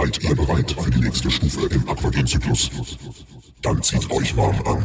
Seid ihr bereit für die nächste Stufe im Aquagen-Zyklus? Dann zieht euch warm an.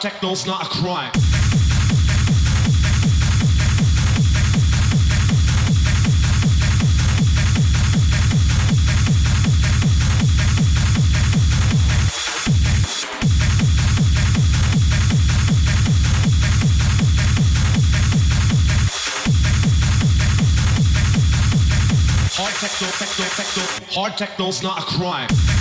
techno's not a crime. Hard techno, techno, techno. Hard techno's not a crime.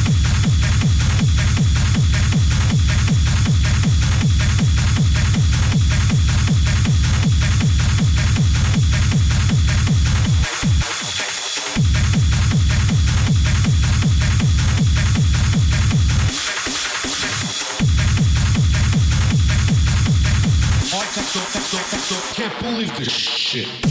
this shit.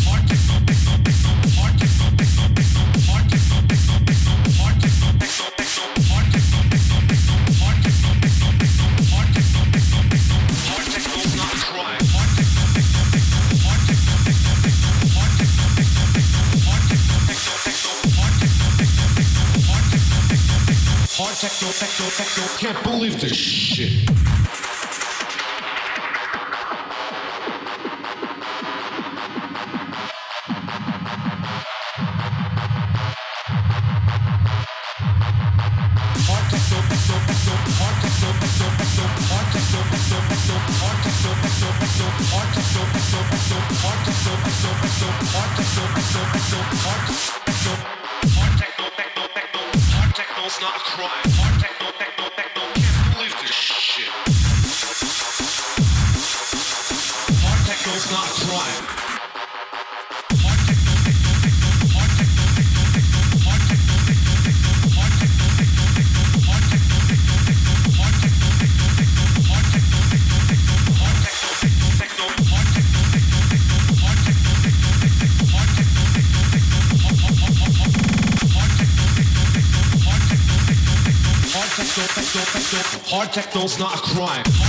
Techno's not a crime.